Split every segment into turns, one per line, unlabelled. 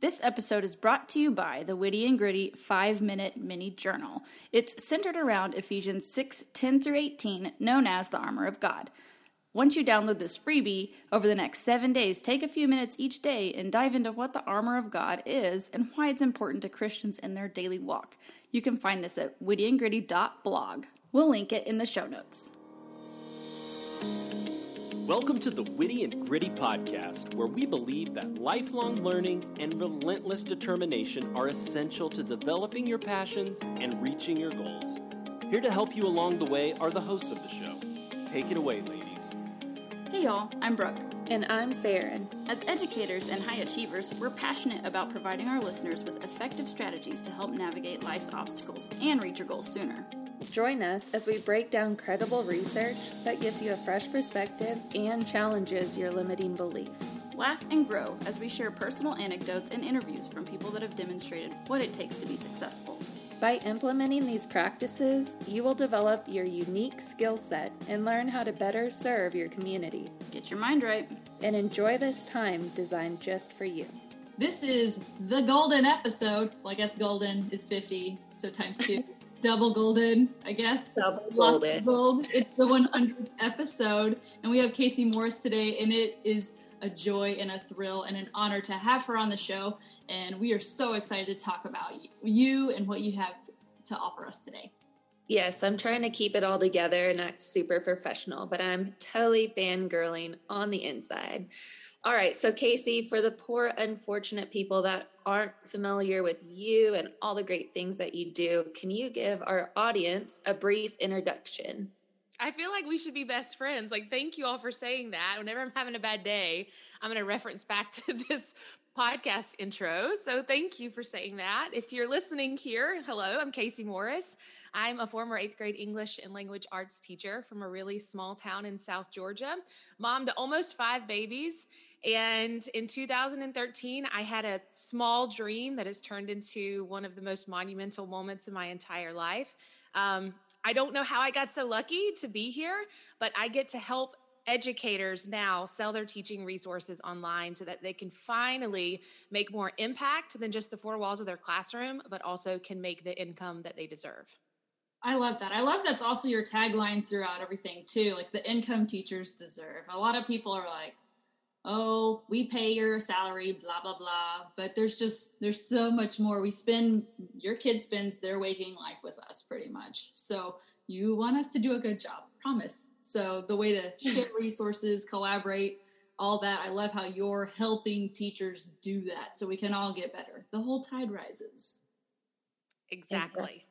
This episode is brought to you by the Witty and Gritty 5 Minute Mini Journal. It's centered around Ephesians 6 10 through 18, known as the Armor of God. Once you download this freebie, over the next seven days, take a few minutes each day and dive into what the armor of God is and why it's important to Christians in their daily walk. You can find this at wittyandgritty.blog. We'll link it in the show notes.
Welcome to the Witty and Gritty podcast, where we believe that lifelong learning and relentless determination are essential to developing your passions and reaching your goals. Here to help you along the way are the hosts of the show. Take it away, ladies.
Hey y'all, I'm Brooke.
And I'm Farron.
As educators and high achievers, we're passionate about providing our listeners with effective strategies to help navigate life's obstacles and reach your goals sooner.
Join us as we break down credible research that gives you a fresh perspective and challenges your limiting beliefs.
Laugh and grow as we share personal anecdotes and interviews from people that have demonstrated what it takes to be successful.
By implementing these practices, you will develop your unique skill set and learn how to better serve your community.
Get your mind right.
And enjoy this time designed just for you.
This is the golden episode. Well, I guess golden is 50, so times two. it's double golden, I guess.
Double golden.
Gold. It's the 100th episode. And we have Kayse Morris today, and it is a joy and a thrill and an honor to have her on the show. And we are so excited to talk about you and what you have to offer us today.
Yes, I'm trying to keep it all together and act super professional, but I'm totally fangirling on the inside. All right, so Kayse, for the poor, unfortunate people that aren't familiar with you and all the great things that you do, can you give our audience a brief introduction?
I feel like we should be best friends. Like, thank you all for saying that. Whenever I'm having a bad day, I'm going to reference back to this podcast intro. So, thank you for saying that. If you're listening here, hello, I'm Kayse Morris. I'm a former eighth grade English and language arts teacher from a really small town in South Georgia, mom to almost five babies. And in 2013, I had a small dream that has turned into one of the most monumental moments in my entire life. Um, I don't know how I got so lucky to be here, but I get to help educators now sell their teaching resources online so that they can finally make more impact than just the four walls of their classroom, but also can make the income that they deserve.
I love that. I love that's also your tagline throughout everything too. Like the income teachers deserve. A lot of people are like, "Oh, we pay your salary, blah blah blah." But there's just there's so much more. We spend your kid spends their waking life with us pretty much. So you want us to do a good job, promise. So the way to hmm. share resources, collaborate, all that. I love how you're helping teachers do that so we can all get better. The whole tide rises.
Exactly.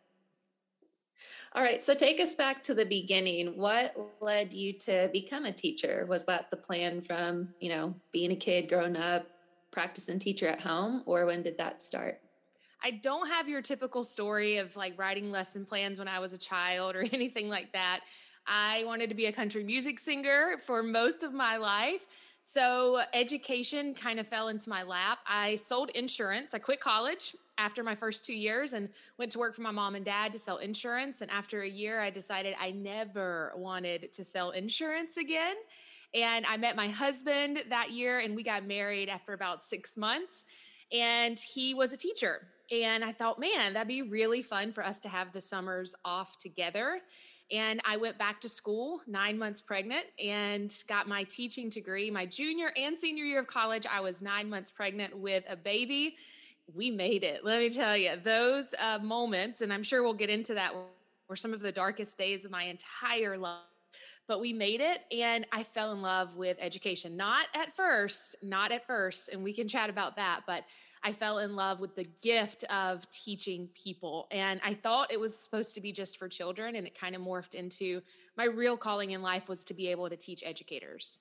All right, so take us back to the beginning. What led you to become a teacher? Was that the plan from, you know, being a kid growing up, practicing teacher at home, or when did that start?
I don't have your typical story of like writing lesson plans when I was a child or anything like that. I wanted to be a country music singer for most of my life. So education kind of fell into my lap. I sold insurance. I quit college after my first two years and went to work for my mom and dad to sell insurance. And after a year, I decided I never wanted to sell insurance again. And I met my husband that year and we got married after about six months. And he was a teacher. And I thought, man, that'd be really fun for us to have the summers off together. And I went back to school nine months pregnant and got my teaching degree. My junior and senior year of college, I was nine months pregnant with a baby. We made it. Let me tell you, those uh, moments, and I'm sure we'll get into that, were some of the darkest days of my entire life but we made it and I fell in love with education. Not at first, not at first, and we can chat about that, but I fell in love with the gift of teaching people. And I thought it was supposed to be just for children, and it kind of morphed into my real calling in life was to be able to teach educators.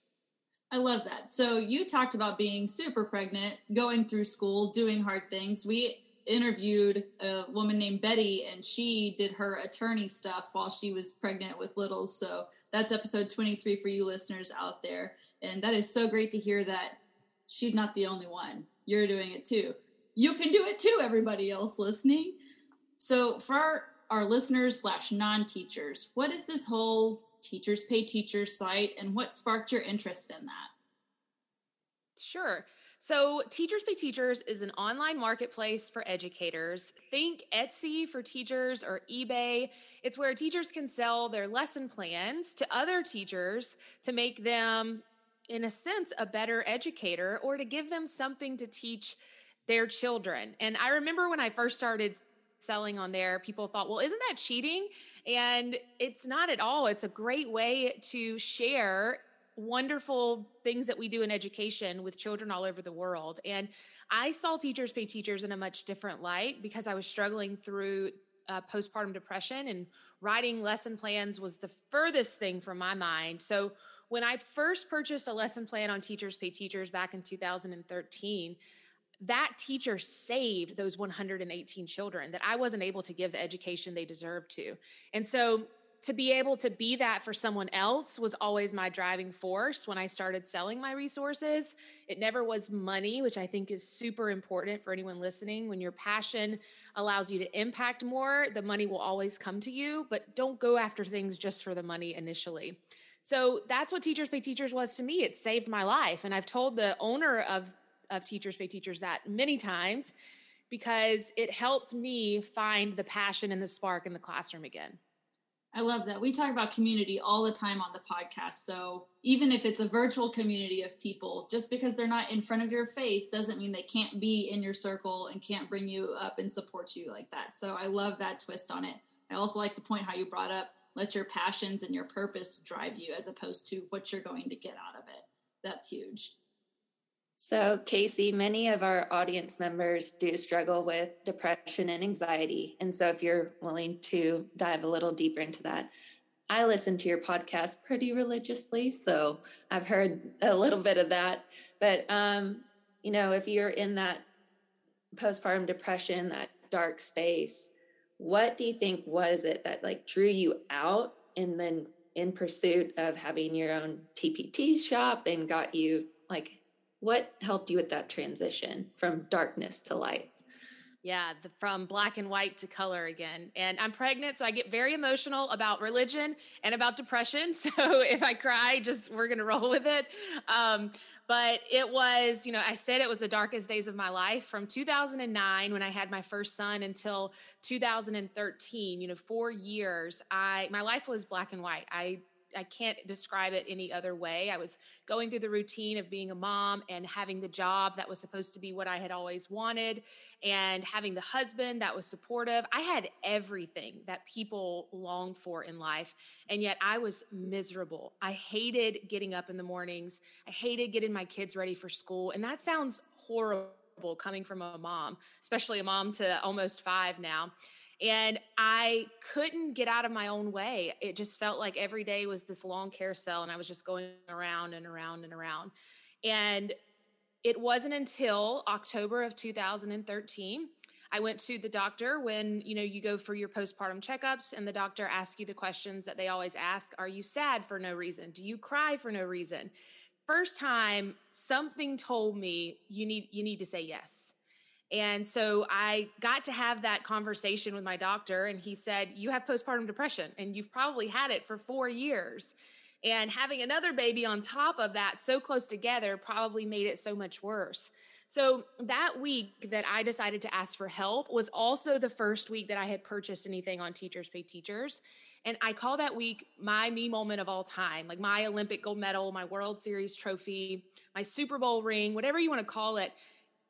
I love that. So you talked about being super pregnant, going through school, doing hard things. We interviewed a woman named Betty, and she did her attorney stuff while she was pregnant with littles. So that's episode 23 for you listeners out there. And that is so great to hear that she's not the only one you're doing it too. You can do it too, everybody else listening. So, for our, our listeners slash non teachers, what is this whole Teachers Pay Teachers site and what sparked your interest in that?
Sure. So, Teachers Pay Teachers is an online marketplace for educators. Think Etsy for teachers or eBay. It's where teachers can sell their lesson plans to other teachers to make them, in a sense, a better educator or to give them something to teach their children. And I remember when I first started selling on there, people thought, well, isn't that cheating? And it's not at all. It's a great way to share wonderful things that we do in education with children all over the world. And I saw Teachers Pay Teachers in a much different light because I was struggling through uh, postpartum depression and writing lesson plans was the furthest thing from my mind. So when I first purchased a lesson plan on Teachers Pay Teachers back in 2013, that teacher saved those 118 children that I wasn't able to give the education they deserved to. And so to be able to be that for someone else was always my driving force when I started selling my resources. It never was money, which I think is super important for anyone listening. When your passion allows you to impact more, the money will always come to you, but don't go after things just for the money initially. So that's what Teachers Pay Teachers was to me. It saved my life. And I've told the owner of of Teachers Pay Teachers that many times because it helped me find the passion and the spark in the classroom again.
I love that. We talk about community all the time on the podcast. So even if it's a virtual community of people, just because they're not in front of your face doesn't mean they can't be in your circle and can't bring you up and support you like that. So I love that twist on it. I also like the point how you brought up let your passions and your purpose drive you as opposed to what you're going to get out of it. That's huge.
So, Kayse, many of our audience members do struggle with depression and anxiety. And so, if you're willing to dive a little deeper into that, I listen to your podcast pretty religiously. So, I've heard a little bit of that. But, um, you know, if you're in that postpartum depression, that dark space, what do you think was it that like drew you out and then in pursuit of having your own TPT shop and got you like what helped you with that transition from darkness to light?
Yeah, the, from black and white to color again. And I'm pregnant, so I get very emotional about religion and about depression. So if I cry, just we're going to roll with it. Um, but it was, you know, I said it was the darkest days of my life from 2009 when I had my first son until 2013, you know, 4 years. I my life was black and white. I I can't describe it any other way. I was going through the routine of being a mom and having the job that was supposed to be what I had always wanted and having the husband that was supportive. I had everything that people long for in life. And yet I was miserable. I hated getting up in the mornings. I hated getting my kids ready for school. And that sounds horrible coming from a mom, especially a mom to almost five now. And I couldn't get out of my own way. It just felt like every day was this long carousel and I was just going around and around and around. And it wasn't until October of 2013 I went to the doctor when you know you go for your postpartum checkups and the doctor asks you the questions that they always ask are you sad for no reason do you cry for no reason first time something told me you need you need to say yes and so I got to have that conversation with my doctor, and he said, You have postpartum depression, and you've probably had it for four years. And having another baby on top of that, so close together, probably made it so much worse. So that week that I decided to ask for help was also the first week that I had purchased anything on Teachers Pay Teachers. And I call that week my me moment of all time, like my Olympic gold medal, my World Series trophy, my Super Bowl ring, whatever you want to call it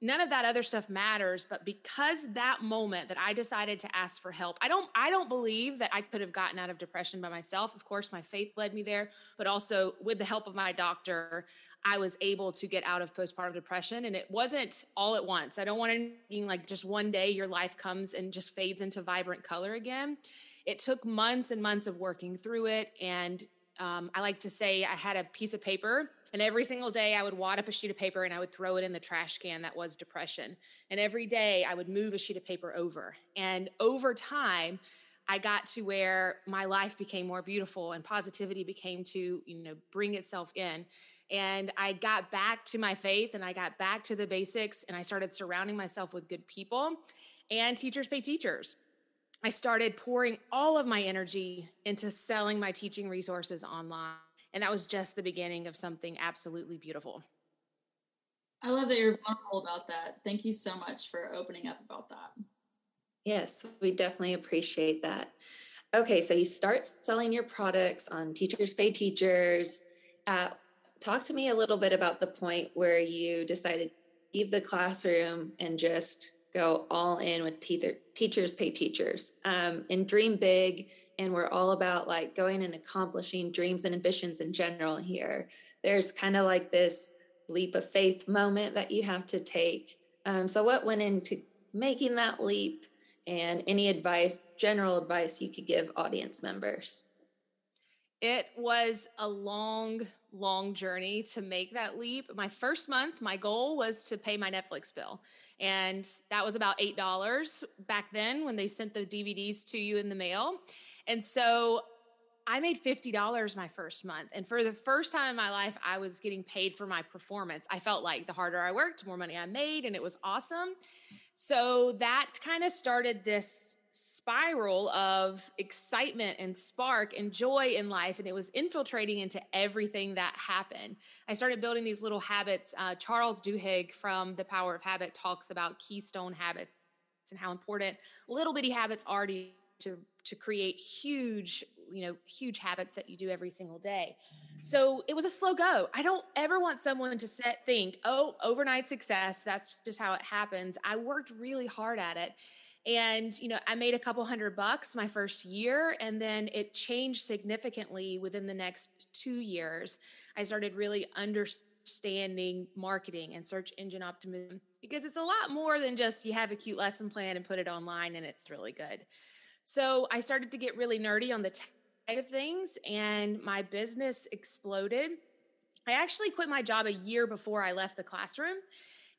none of that other stuff matters but because that moment that i decided to ask for help i don't i don't believe that i could have gotten out of depression by myself. Of course my faith led me there but also with the help of my doctor i was able to get out of postpartum depression and it wasn't all at once. I don't want anything like just one day your life comes and just fades into vibrant color again. It took months and months of working through it and um, i like to say i had a piece of paper and every single day, I would wad up a sheet of paper and I would throw it in the trash can that was depression. And every day, I would move a sheet of paper over. And over time, I got to where my life became more beautiful and positivity became to, you know, bring itself in. And I got back to my faith and I got back to the basics and I started surrounding myself with good people and teachers pay teachers. I started pouring all of my energy into selling my teaching resources online. And that was just the beginning of something absolutely beautiful.
I love that you're vulnerable about that. Thank you so much for opening up about that.
Yes, we definitely appreciate that. Okay, so you start selling your products on Teachers Pay Teachers. Uh, talk to me a little bit about the point where you decided to leave the classroom and just go all in with te- Teachers Pay Teachers um, and dream big. And we're all about like going and accomplishing dreams and ambitions in general here. There's kind of like this leap of faith moment that you have to take. Um, so, what went into making that leap? and any advice, general advice you could give audience members?
It was a long, long journey to make that leap. My first month, my goal was to pay my Netflix bill. And that was about $8 back then when they sent the DVDs to you in the mail. And so I made $50 my first month. And for the first time in my life, I was getting paid for my performance. I felt like the harder I worked, the more money I made, and it was awesome. So that kind of started this spiral of excitement and spark and joy in life. And it was infiltrating into everything that happened. I started building these little habits. Uh, Charles Duhigg from The Power of Habit talks about keystone habits and how important little bitty habits are to, to, to create huge you know huge habits that you do every single day. So it was a slow go. I don't ever want someone to set think oh overnight success that's just how it happens. I worked really hard at it. And you know i made a couple hundred bucks my first year and then it changed significantly within the next two years. I started really understanding marketing and search engine optimization because it's a lot more than just you have a cute lesson plan and put it online and it's really good so I started to get really nerdy on the side of things and my business exploded. I actually quit my job a year before I left the classroom.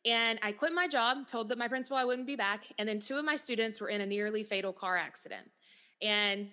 And I quit my job, told that my principal I wouldn't be back. And then two of my students were in a nearly fatal car accident. And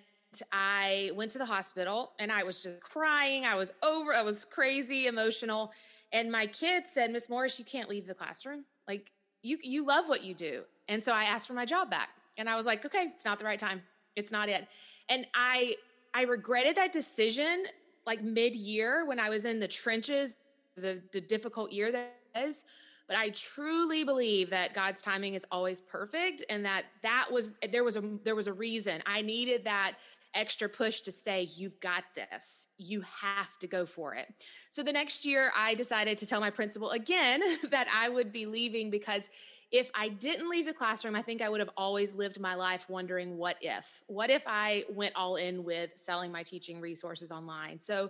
I went to the hospital and I was just crying. I was over, I was crazy emotional. And my kid said, Miss Morris, you can't leave the classroom. Like you you love what you do. And so I asked for my job back. And I was like, okay, it's not the right time. It's not it. And I I regretted that decision like mid year when I was in the trenches, the, the difficult year that is. But I truly believe that God's timing is always perfect, and that that was there was a there was a reason I needed that extra push to say, You've got this. You have to go for it. So the next year, I decided to tell my principal again that I would be leaving because if I didn't leave the classroom, I think I would have always lived my life wondering what if? What if I went all in with selling my teaching resources online? So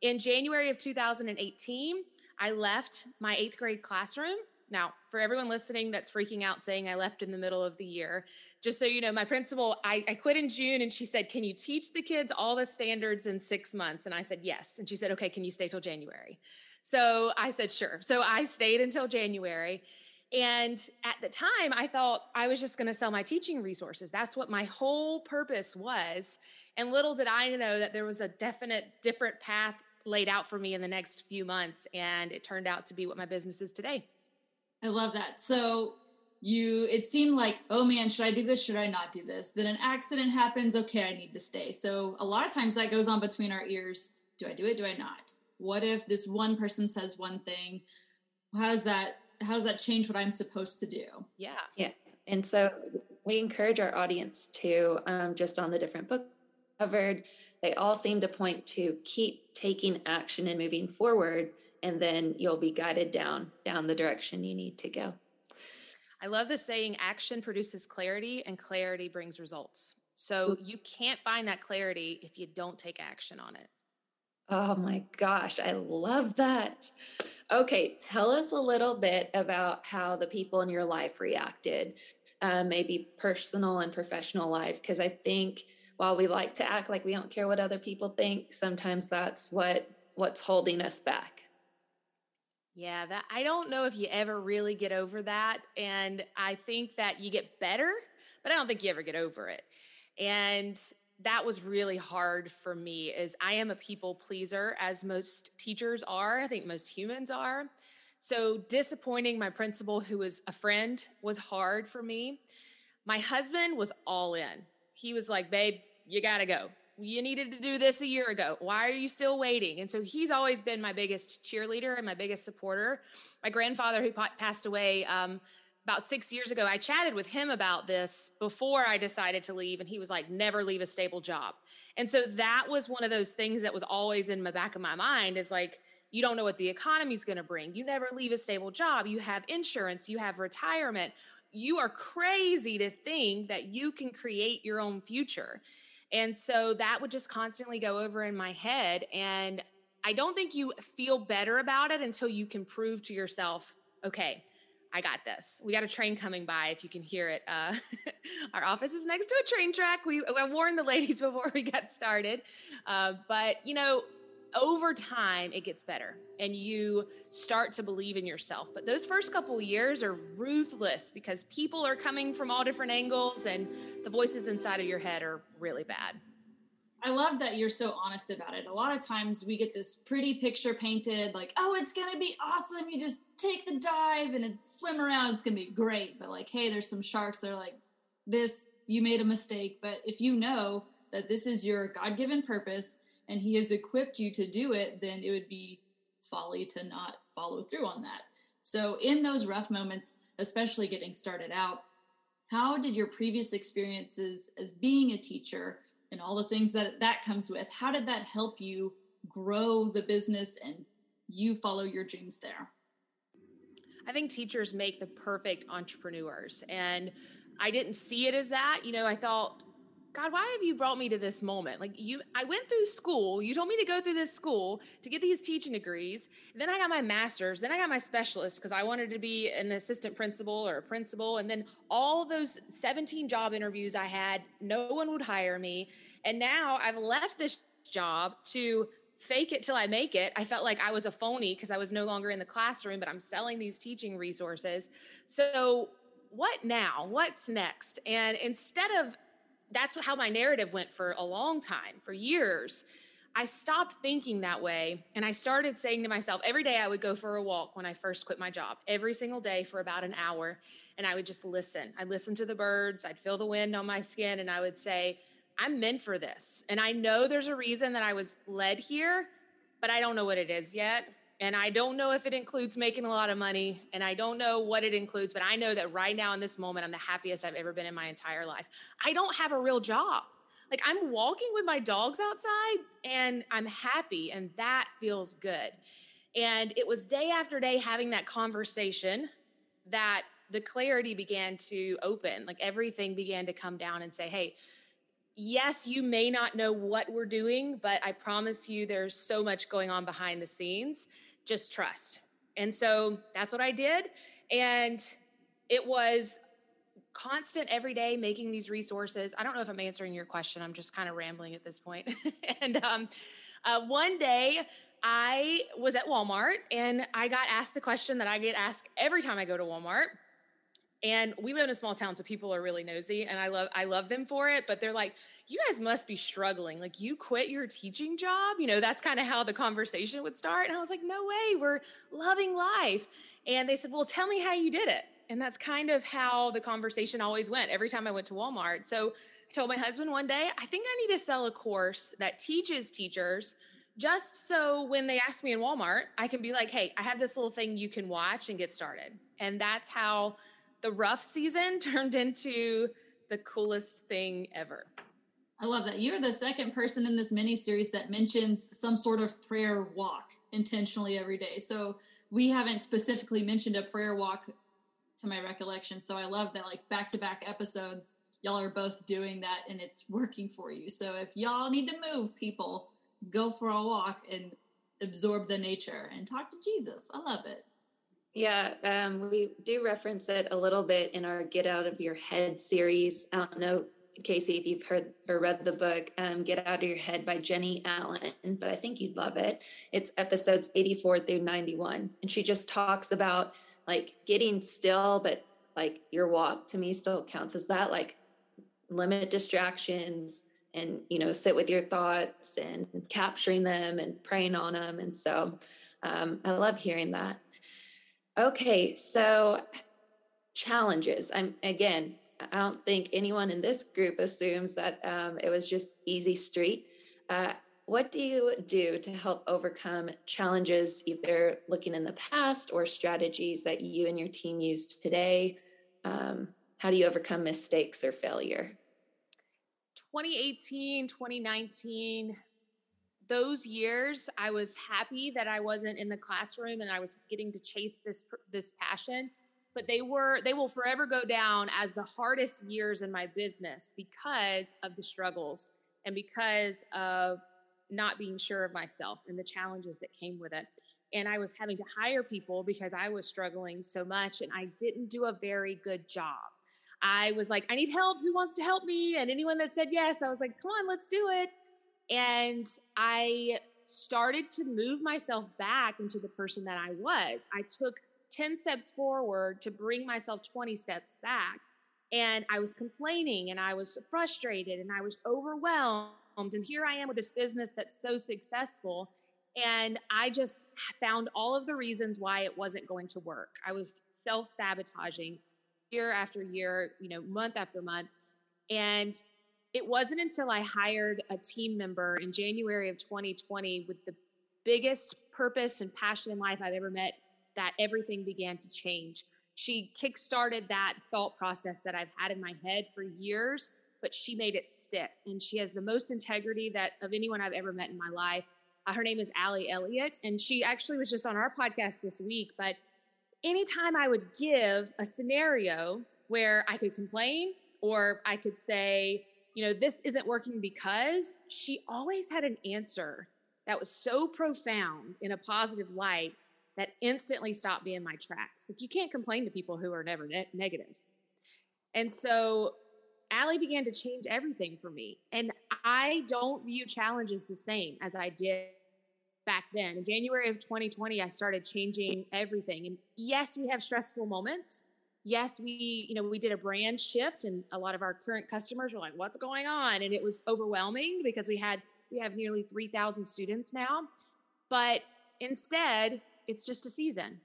in January of 2018, I left my eighth grade classroom. Now, for everyone listening that's freaking out saying I left in the middle of the year, just so you know, my principal, I, I, quit in June and she said, Can you teach the kids all the standards in six months? And I said, Yes. And she said, Okay, can you stay till January? So I said, Sure. So I stayed until January. And at the time, I thought I was just going to sell my teaching resources. That's what my whole purpose was. And little did I know that there was a definite different path laid out for me in the next few months. And it turned out to be what my business is today.
I love that. So you, it seemed like, oh man, should I do this? Should I not do this? Then an accident happens. Okay, I need to stay. So a lot of times that goes on between our ears. Do I do it? Do I not? What if this one person says one thing? How does that how does that change what I'm supposed to do?
Yeah.
Yeah. And so we encourage our audience to um, just on the different book covered, they all seem to point to keep taking action and moving forward, and then you'll be guided down down the direction you need to go.
I love the saying action produces clarity and clarity brings results. So you can't find that clarity if you don't take action on it.
Oh my gosh, I love that. Okay, tell us a little bit about how the people in your life reacted, uh, maybe personal and professional life, because I think while we like to act like we don't care what other people think, sometimes that's what what's holding us back.
Yeah, that I don't know if you ever really get over that, and I think that you get better, but I don't think you ever get over it. And that was really hard for me is I am a people pleaser as most teachers are. I think most humans are. So disappointing my principal who was a friend was hard for me. My husband was all in. He was like, "Babe, you got to go. you needed to do this a year ago. Why are you still waiting? And so he's always been my biggest cheerleader and my biggest supporter. My grandfather, who passed away um, about six years ago, I chatted with him about this before I decided to leave. And he was like, never leave a stable job. And so that was one of those things that was always in the back of my mind is like, you don't know what the economy is going to bring. You never leave a stable job. You have insurance, you have retirement. You are crazy to think that you can create your own future. And so that would just constantly go over in my head. And I don't think you feel better about it until you can prove to yourself, okay, I got this. We got a train coming by if you can hear it. Uh, our office is next to a train track. We I warned the ladies before we got started. Uh, but, you know, over time it gets better and you start to believe in yourself but those first couple years are ruthless because people are coming from all different angles and the voices inside of your head are really bad
I love that you're so honest about it. A lot of times we get this pretty picture painted like, oh, it's going to be awesome. You just take the dive and it's swim around. It's to be great. But like, hey, there's some sharks that are like, this, you made a mistake. But if you know that this is your God given purpose and he has equipped you to do it, then it would be folly to not follow through on that. So, in those rough moments, especially getting started out, how did your previous experiences as being a teacher and all the things that that comes with, how did that help you grow the business and you follow your dreams there?
I think teachers make the perfect entrepreneurs. And I didn't see it as that. You know, I thought God, why have you brought me to this moment? Like you, I went through school. You told me to go through this school to get these teaching degrees. Then I got my master's. Then I got my specialist because I wanted to be an assistant principal or a principal. And then all those 17 job interviews I had, no one would hire me. And now I've left this job to fake it till I make it. I felt like I was a phony because I was no longer in the classroom, but I'm selling these teaching resources. So what now? What's next? And instead of that's how my narrative went for a long time, for years. I stopped thinking that way and I started saying to myself every day I would go for a walk when I first quit my job, every single day for about an hour. And I would just listen. I'd listen to the birds, I'd feel the wind on my skin, and I would say, I'm meant for this. And I know there's a reason that I was led here, but I don't know what it is yet. And I don't know if it includes making a lot of money, and I don't know what it includes, but I know that right now in this moment, I'm the happiest I've ever been in my entire life. I don't have a real job. Like I'm walking with my dogs outside and I'm happy, and that feels good. And it was day after day having that conversation that the clarity began to open. Like everything began to come down and say, hey, yes, you may not know what we're doing, but I promise you there's so much going on behind the scenes. Just trust. And so that's what I did. And it was constant every day making these resources. I don't know if I'm answering your question. I'm just kind of rambling at this point. and um, uh, one day I was at Walmart and I got asked the question that I get asked every time I go to Walmart and we live in a small town, so people are really nosy, and I love I love them for it. But they're like, "You guys must be struggling. Like, you quit your teaching job. You know, that's kind of how the conversation would start." And I was like, "No way, we're loving life." And they said, "Well, tell me how you did it." And that's kind of how the conversation always went every time I went to Walmart. So I told my husband one day, I think I need to sell a course that teaches teachers just so when they ask me in Walmart, I can be like, hey, I have this little thing you can watch and get started. And that's how the rough season turned into the coolest thing ever.
I love that. You're the second person in this mini series that mentions some sort of prayer walk intentionally every day. So we haven't specifically mentioned a prayer walk to my recollection. So I love that, like back to back episodes, y'all are both doing that and it's working for you. So if y'all need to move, people, go for a walk and absorb the nature and talk to Jesus. I love it.
Yeah, um, we do reference it a little bit in our Get Out of Your Head series. I don't know, Kayse, if you've heard or read the book, um, Get Out of Your Head by Jennie Allen, but I think you'd love it. It's episodes 84 through 91. And she just talks about like getting still, but like your walk to me still counts as that, like limit distractions and, you know, sit with your thoughts and capturing them and praying on them. And so um, I love hearing that. Okay, so challenges. I'm again, I don't think anyone in this group assumes that um, it was just easy street. Uh, what do you do to help overcome challenges, either looking in the past or strategies that you and your team use today? Um, how do you overcome mistakes or failure?
2018, 2019, those years I was happy that I wasn't in the classroom and I was getting to chase this this passion but they were they will forever go down as the hardest years in my business because of the struggles and because of not being sure of myself and the challenges that came with it and I was having to hire people because I was struggling so much and I didn't do a very good job. I was like, I need help. Who wants to help me? And anyone that said yes, I was like, come on, let's do it. And I started to move myself back into the person that I was. I took 10 steps forward to bring myself 20 steps back. And I was complaining and I was frustrated and I was overwhelmed. And here I am with this business that's so successful. And I just found all of the reasons why it wasn't going to work. I was self sabotaging year after year, you know, month after month. And it wasn't until I hired a team member in January of 2020 with the biggest purpose and passion in life I've ever met that everything began to change. She kickstarted that thought process that I've had in my head for years, but she made it stick. And she has the most integrity that of anyone I've ever met in my life. Uh, her name is Allie Elliott, and she actually was just on our podcast this week. But anytime I would give a scenario where I could complain or I could say, you know, this isn't working because she always had an answer that was so profound in a positive light that instantly stopped me in my tracks. Like you can't complain to people who are never ne- negative. And so Allie began to change everything for me. And I don't view challenges the same as I did back then. In January of 2020, I started changing everything. And yes, we have stressful moments. Yes, we, you know, we did a brand shift and a lot of our current customers were like, what's going on? And it was overwhelming because we had we have nearly 3,000 students now. But instead, it's just a season.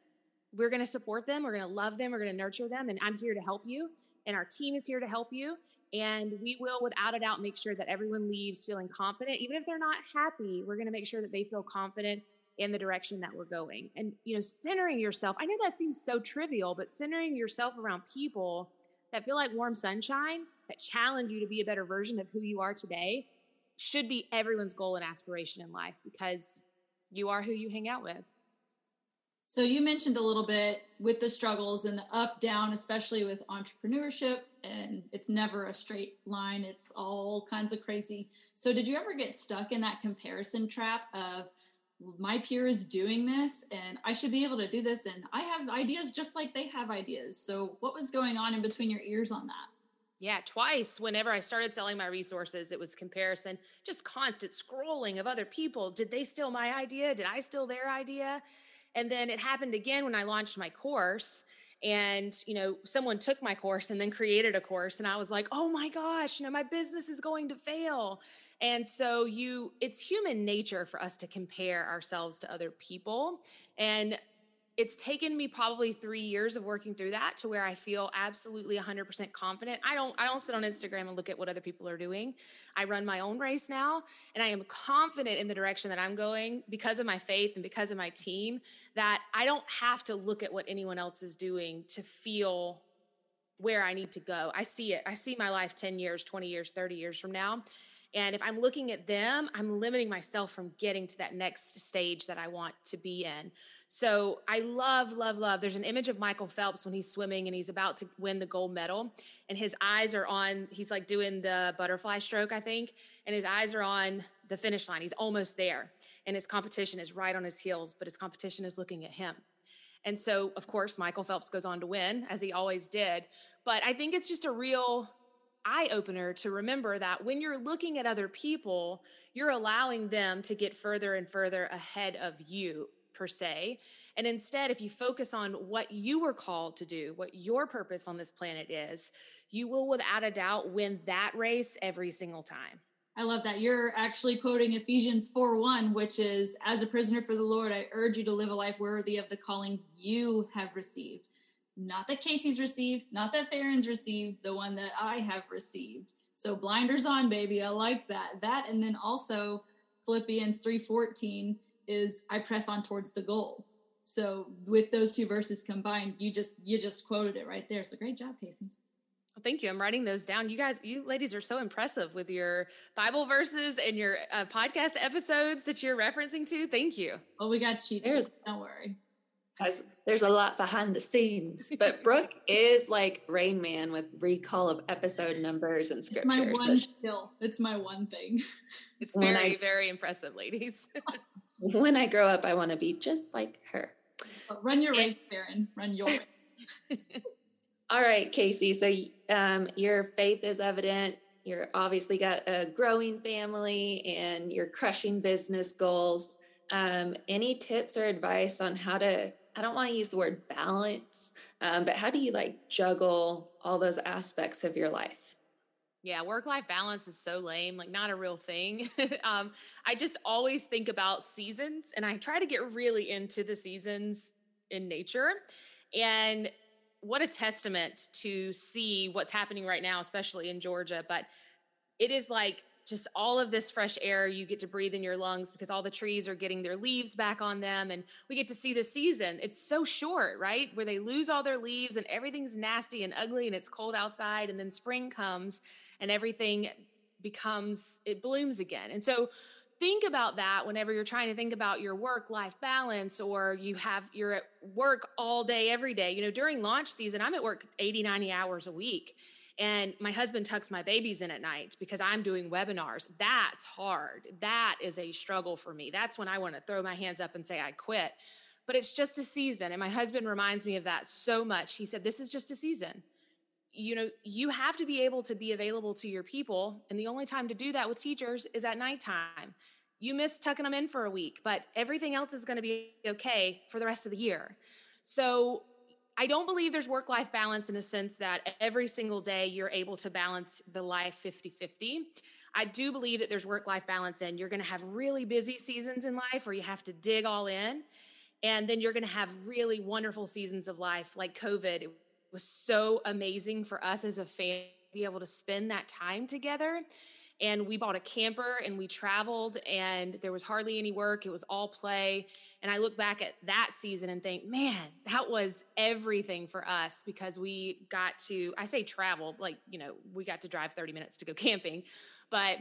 We're going to support them. We're going to love them. We're going to nurture them. And I'm here to help you. And our team is here to help you. And we will, without a doubt, make sure that everyone leaves feeling confident. Even if they're not happy, we're going to make sure that they feel confident in the direction that we're going. And, you know, centering yourself, I know that seems so trivial, but centering yourself around people that feel like warm sunshine, that challenge you to be a better version of who you are today, should be everyone's goal and aspiration in life because you are who you hang out with.
So you mentioned a little bit with the struggles and the up down, especially with entrepreneurship, and it's never a straight line. It's all kinds of crazy. So did you ever get stuck in that comparison trap of my peer is doing this and I should be able to do this and I have ideas just like they have ideas. So what was going on in between your ears on that?
Yeah, twice. Whenever I started selling my resources, it was comparison, just constant scrolling of other people. Did they steal my idea? Did I steal their idea? And then it happened again when I launched my course and you know someone took my course and then created a course and i was like oh my gosh you know my business is going to fail and so you it's human nature for us to compare ourselves to other people and it's taken me probably three years of working through that to where I feel absolutely 100% confident. I don't I don't sit on Instagram and look at what other people are doing. I run my own race now, and I am confident in the direction that I'm going because of my faith and because of my team. That I don't have to look at what anyone else is doing to feel where I need to go. I see it. I see my life 10 years, 20 years, 30 years from now. And if I'm looking at them, I'm limiting myself from getting to that next stage that I want to be in. So I love, love, love. There's an image of Michael Phelps when he's swimming and he's about to win the gold medal, and his eyes are on, he's like doing the butterfly stroke, I think, and his eyes are on the finish line. He's almost there. And his competition is right on his heels, but his competition is looking at him. And so, of course, Michael Phelps goes on to win, as he always did. But I think it's just a real eye opener to remember that when you're looking at other people, you're allowing them to get further and further ahead of you, per se. And instead, if you focus on what you were called to do, what your purpose on this planet is, you will without a doubt win that race every single time.
I love that. You're actually quoting Ephesians 4 1, which is, As a prisoner for the Lord, I urge you to live a life worthy of the calling you have received not that Kayse's received, not that Farron's received, the one that I have received. So blinders on, baby. I like that. That and then also Philippians 3:14 is I press on towards the goal. So with those two verses combined, you just you just quoted it right there. So great job, Kayse.
Well, thank you. I'm writing those down. You guys, you ladies are so impressive with your Bible verses and your uh, podcast episodes that you're referencing to. Thank you.
Oh, we got cheat sheets. Don't worry.
Guys, there's a lot behind the scenes, but Brooke is like Rain Man with recall of episode numbers and scripture.
my one so skill. It's my one thing.
It's very, I, very impressive, ladies.
when I grow up, I want to be just like her.
Run your race, Farron. Run your race.
All right, Kayse. So um, your faith is evident. You're obviously got a growing family and you're crushing business goals. Um, any tips or advice on how to, I don't want to use the word balance, um, but how do you like juggle all those aspects of your life?
Yeah, work life balance is so lame, like not a real thing. um, I just always think about seasons and I try to get really into the seasons in nature. And what a testament to see what's happening right now, especially in Georgia. But it is like just all of this fresh air you get to breathe in your lungs because all the trees are getting their leaves back on them. And we get to see the season. It's so short, right? Where they lose all their leaves and everything's nasty and ugly and it's cold outside. And then spring comes and everything becomes, it blooms again. And so, think about that whenever you're trying to think about your work life balance or you have you're at work all day every day you know during launch season i'm at work 80 90 hours a week and my husband tucks my babies in at night because i'm doing webinars. That's hard. That is a struggle for me. That's when i want to throw my hands up and say i quit. But it's just a season. And my husband reminds me of that so much. He said this is just a season. You know you have to be able to be available to your people. And the only time to do that with teachers is at nighttime. You miss tucking them in for a week but everything else is going to be okay for the rest of the year. So i don't believe there's work life balance in a sense that every single day you're able to balance the life 50-50 i do believe that there's work life balance and you're going to have really busy seasons in life where you have to dig all in and then you're going to have really wonderful seasons of life like covid was so amazing for us as a family to be able to spend that time together. And we bought a camper and we traveled, and there was hardly any work. It was all play. And I look back at that season and think, man, that was everything for us because we got to, I say travel, like, you know, we got to drive 30 minutes to go camping. But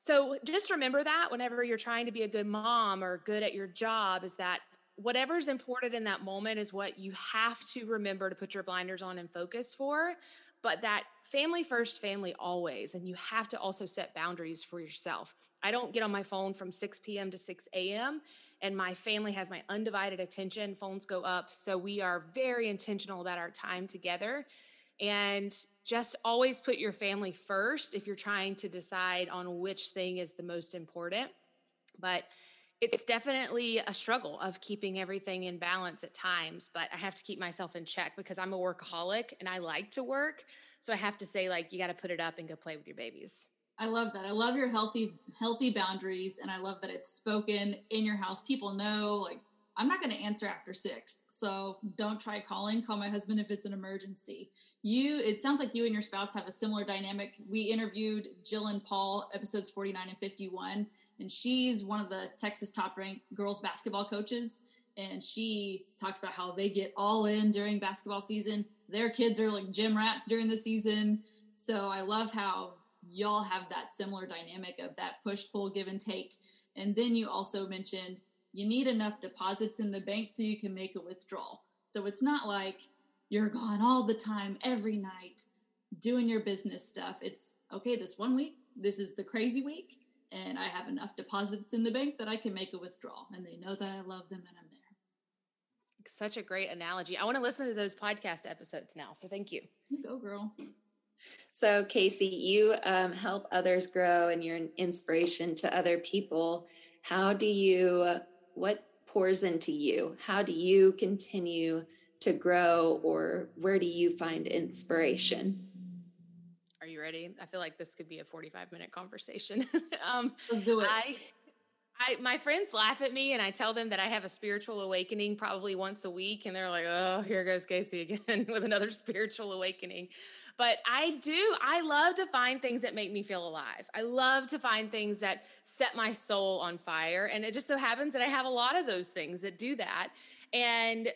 so just remember that whenever you're trying to be a good mom or good at your job, is that whatever's important in that moment is what you have to remember to put your blinders on and focus for. But that family first, family always. And you have to also set boundaries for yourself. I don't get on my phone from 6 p.m. to 6 a.m. And my family has my undivided attention. Phones go up. So we are very intentional about our time together. And just always put your family first if you're trying to decide on which thing is the most important. But it's definitely a struggle of keeping everything in balance at times, but I have to keep myself in check because I'm a workaholic and I like to work. So I have to say, like, you got to put it up and go play with your babies.
I love that. I love your healthy, healthy boundaries, and I love that it's spoken in your house. People know, like, I'm not going to answer after six, so don't try calling. Call my husband if it's an emergency. You, it sounds like you and your spouse have a similar dynamic. We interviewed Jill and Paul, episodes 49 and 51 and she's one of the Texas top ranked girls basketball coaches. And she talks about how they get all in during basketball season. Their kids are like gym rats during the season. So I love how y'all have that similar dynamic of that push pull give and take. And then you also mentioned you need enough deposits in the bank so you can make a withdrawal. So it's not like you're gone all the time every night doing your business stuff. It's okay, this one week, this is the crazy week and I have enough deposits in the bank that I can make a withdrawal and they know that I love them and I'm there.
Such a great analogy. I want to listen to those podcast episodes now. So thank you.
You go, girl.
So, Kayse, you um, help others grow and you're an inspiration to other people. How do you, what pours into you? How do you continue to grow or where do you find inspiration?
You ready? I feel like this could be a 45 minute conversation.
um, Let's do it.
I, I my friends laugh at me and I tell them that I have a spiritual awakening probably once a week and they're like, "Oh, here goes Kayse again with another spiritual awakening." But I do I love to find things that make me feel alive. I love to find things that set my soul on fire and it just so happens that I have a lot of those things that do that. And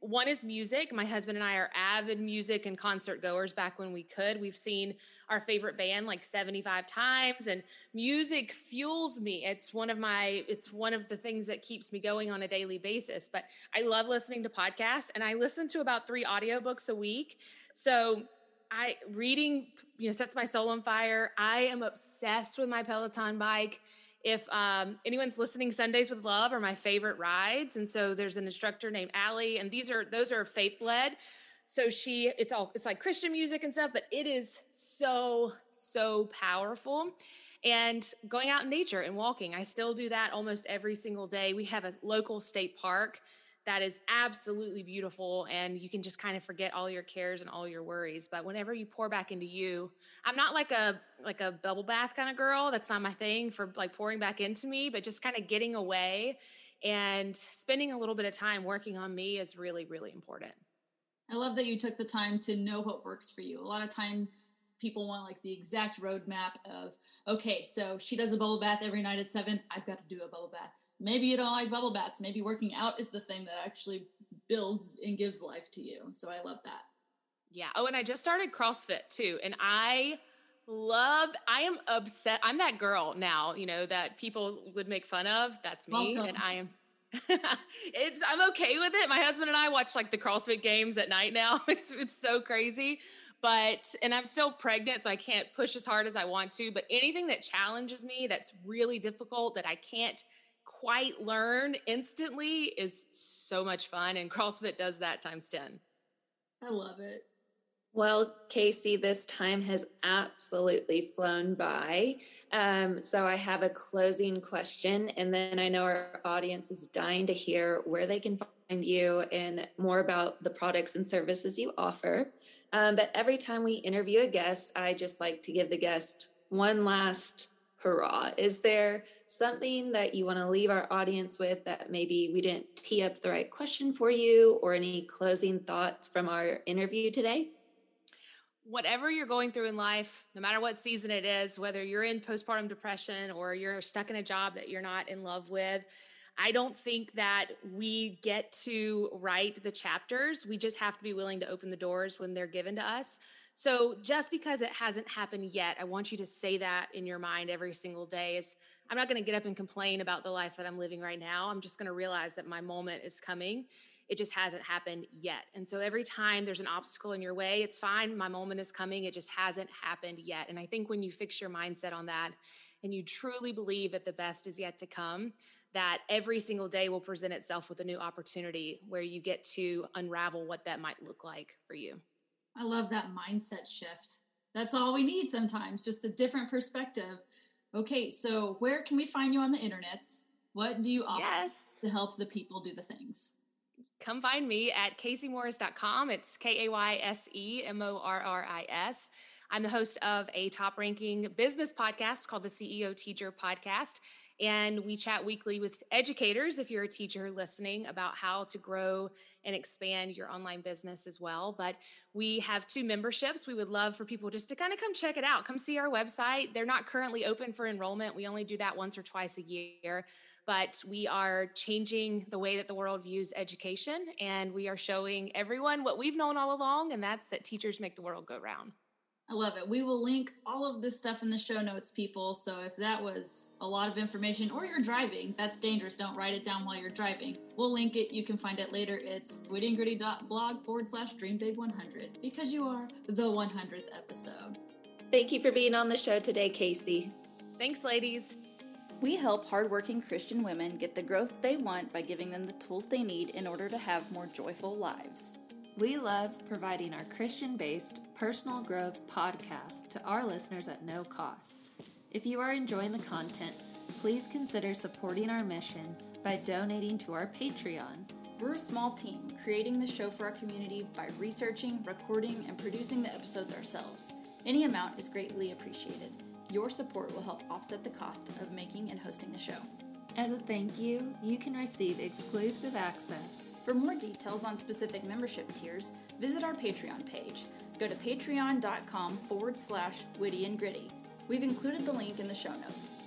one is music. My husband and I are avid music and concert goers back when we could. We've seen our favorite band like 75 times and music fuels me. It's one of my it's one of the things that keeps me going on a daily basis. But I love listening to podcasts and I listen to about 3 audiobooks a week. So I reading, you know, sets my soul on fire. I am obsessed with my Peloton bike if um, anyone's listening sundays with love are my favorite rides and so there's an instructor named Allie and these are those are faith led so she it's all it's like christian music and stuff but it is so so powerful. And going out in nature and walking i still do that almost every single day. We have a local state park that is absolutely beautiful and you can just kind of forget all your cares and all your worries but whenever you pour back into you i'm not like a like a bubble bath kind of girl that's not my thing for like pouring back into me but just kind of getting away and spending a little bit of time working on me is really really important.
I love that you took the time to know what works for you. A lot of time people want like the exact roadmap of okay so she does a bubble bath every night at seven i've got to do a bubble bath maybe you don't like bubble baths. Maybe working out is the thing that actually builds and gives life to you. So I love that.
Yeah. Oh, and I just started CrossFit too. And I love, I am upset. I'm that girl now, you know, that people would make fun of. That's me. Welcome. And I am. it's I'm okay with it. My husband and I watch like the CrossFit games at night now. It's it's so crazy. But and I'm still pregnant, so I can't push as hard as I want to. But anything that challenges me that's really difficult that I can't quite learn instantly is so much fun. And CrossFit does that times 10.
I love it.
Well, Kayse, this time has absolutely flown by. Um, so I have a closing question, and then I know our audience is dying to hear where they can find you and more about the products and services you offer. Um, but every time we interview a guest, I just like to give the guest one last hurrah. Is there something that you want to leave our audience with that maybe we didn't tee up the right question for you or any closing thoughts from our interview today?
Whatever you're going through in life, no matter what season it is, whether you're in postpartum depression or you're stuck in a job that you're not in love with, I don't think that we get to write the chapters. We just have to be willing to open the doors when they're given to us. So just because it hasn't happened yet, I want you to say that in your mind every single day is I'm not going to get up and complain about the life that I'm living right now. I'm just going to realize that my moment is coming. It just hasn't happened yet. And so every time there's an obstacle in your way, it's fine. My moment is coming. It just hasn't happened yet. And I think when you fix your mindset on that and you truly believe that the best is yet to come, that every single day will present itself with a new opportunity where you get to unravel what that might look like for you.
I love that mindset shift. That's all we need sometimes, just a different perspective. Okay, so where can we find you on the internet? What do you offer yes. to help the people do the things?
Come find me at kaysemorris.com. It's K A Y S E M O R R I S. I'm the host of a top ranking business podcast called the CEO Teacher Podcast. And we chat weekly with educators, if you're a teacher listening, about how to grow and expand your online business as well. But we have two memberships. We would love for people just to kind of come check it out, come see our website. They're not currently open for enrollment. We only do that once or twice a year, but we are changing the way that the world views education. And we are showing everyone what we've known all along, and that's that teachers make the world go round.
I love it. We will link all of this stuff in the show notes, people. So if that was a lot of information or you're driving, that's dangerous. Don't write it down while you're driving. We'll link it. You can find it later. It's wittyandgritty.blog forward slash dreambig100 because you are the 100th episode.
Thank you for being on the show today, Kayse.
Thanks, ladies.
We help hardworking Christian women get the growth they want by giving them the tools they need in order to have more joyful lives.
We love providing our Christian based personal growth podcast to our listeners at no cost. If you are enjoying the content, please consider supporting our mission by donating to our Patreon.
We're a small team creating the show for our community by researching, recording, and producing the episodes ourselves. Any amount is greatly appreciated. Your support will help offset the cost of making and hosting the show.
As a thank you, you can receive exclusive access.
For more details on specific membership tiers, visit our Patreon page. Go to patreon.com forward slash witty and gritty. We've included the link in the show notes.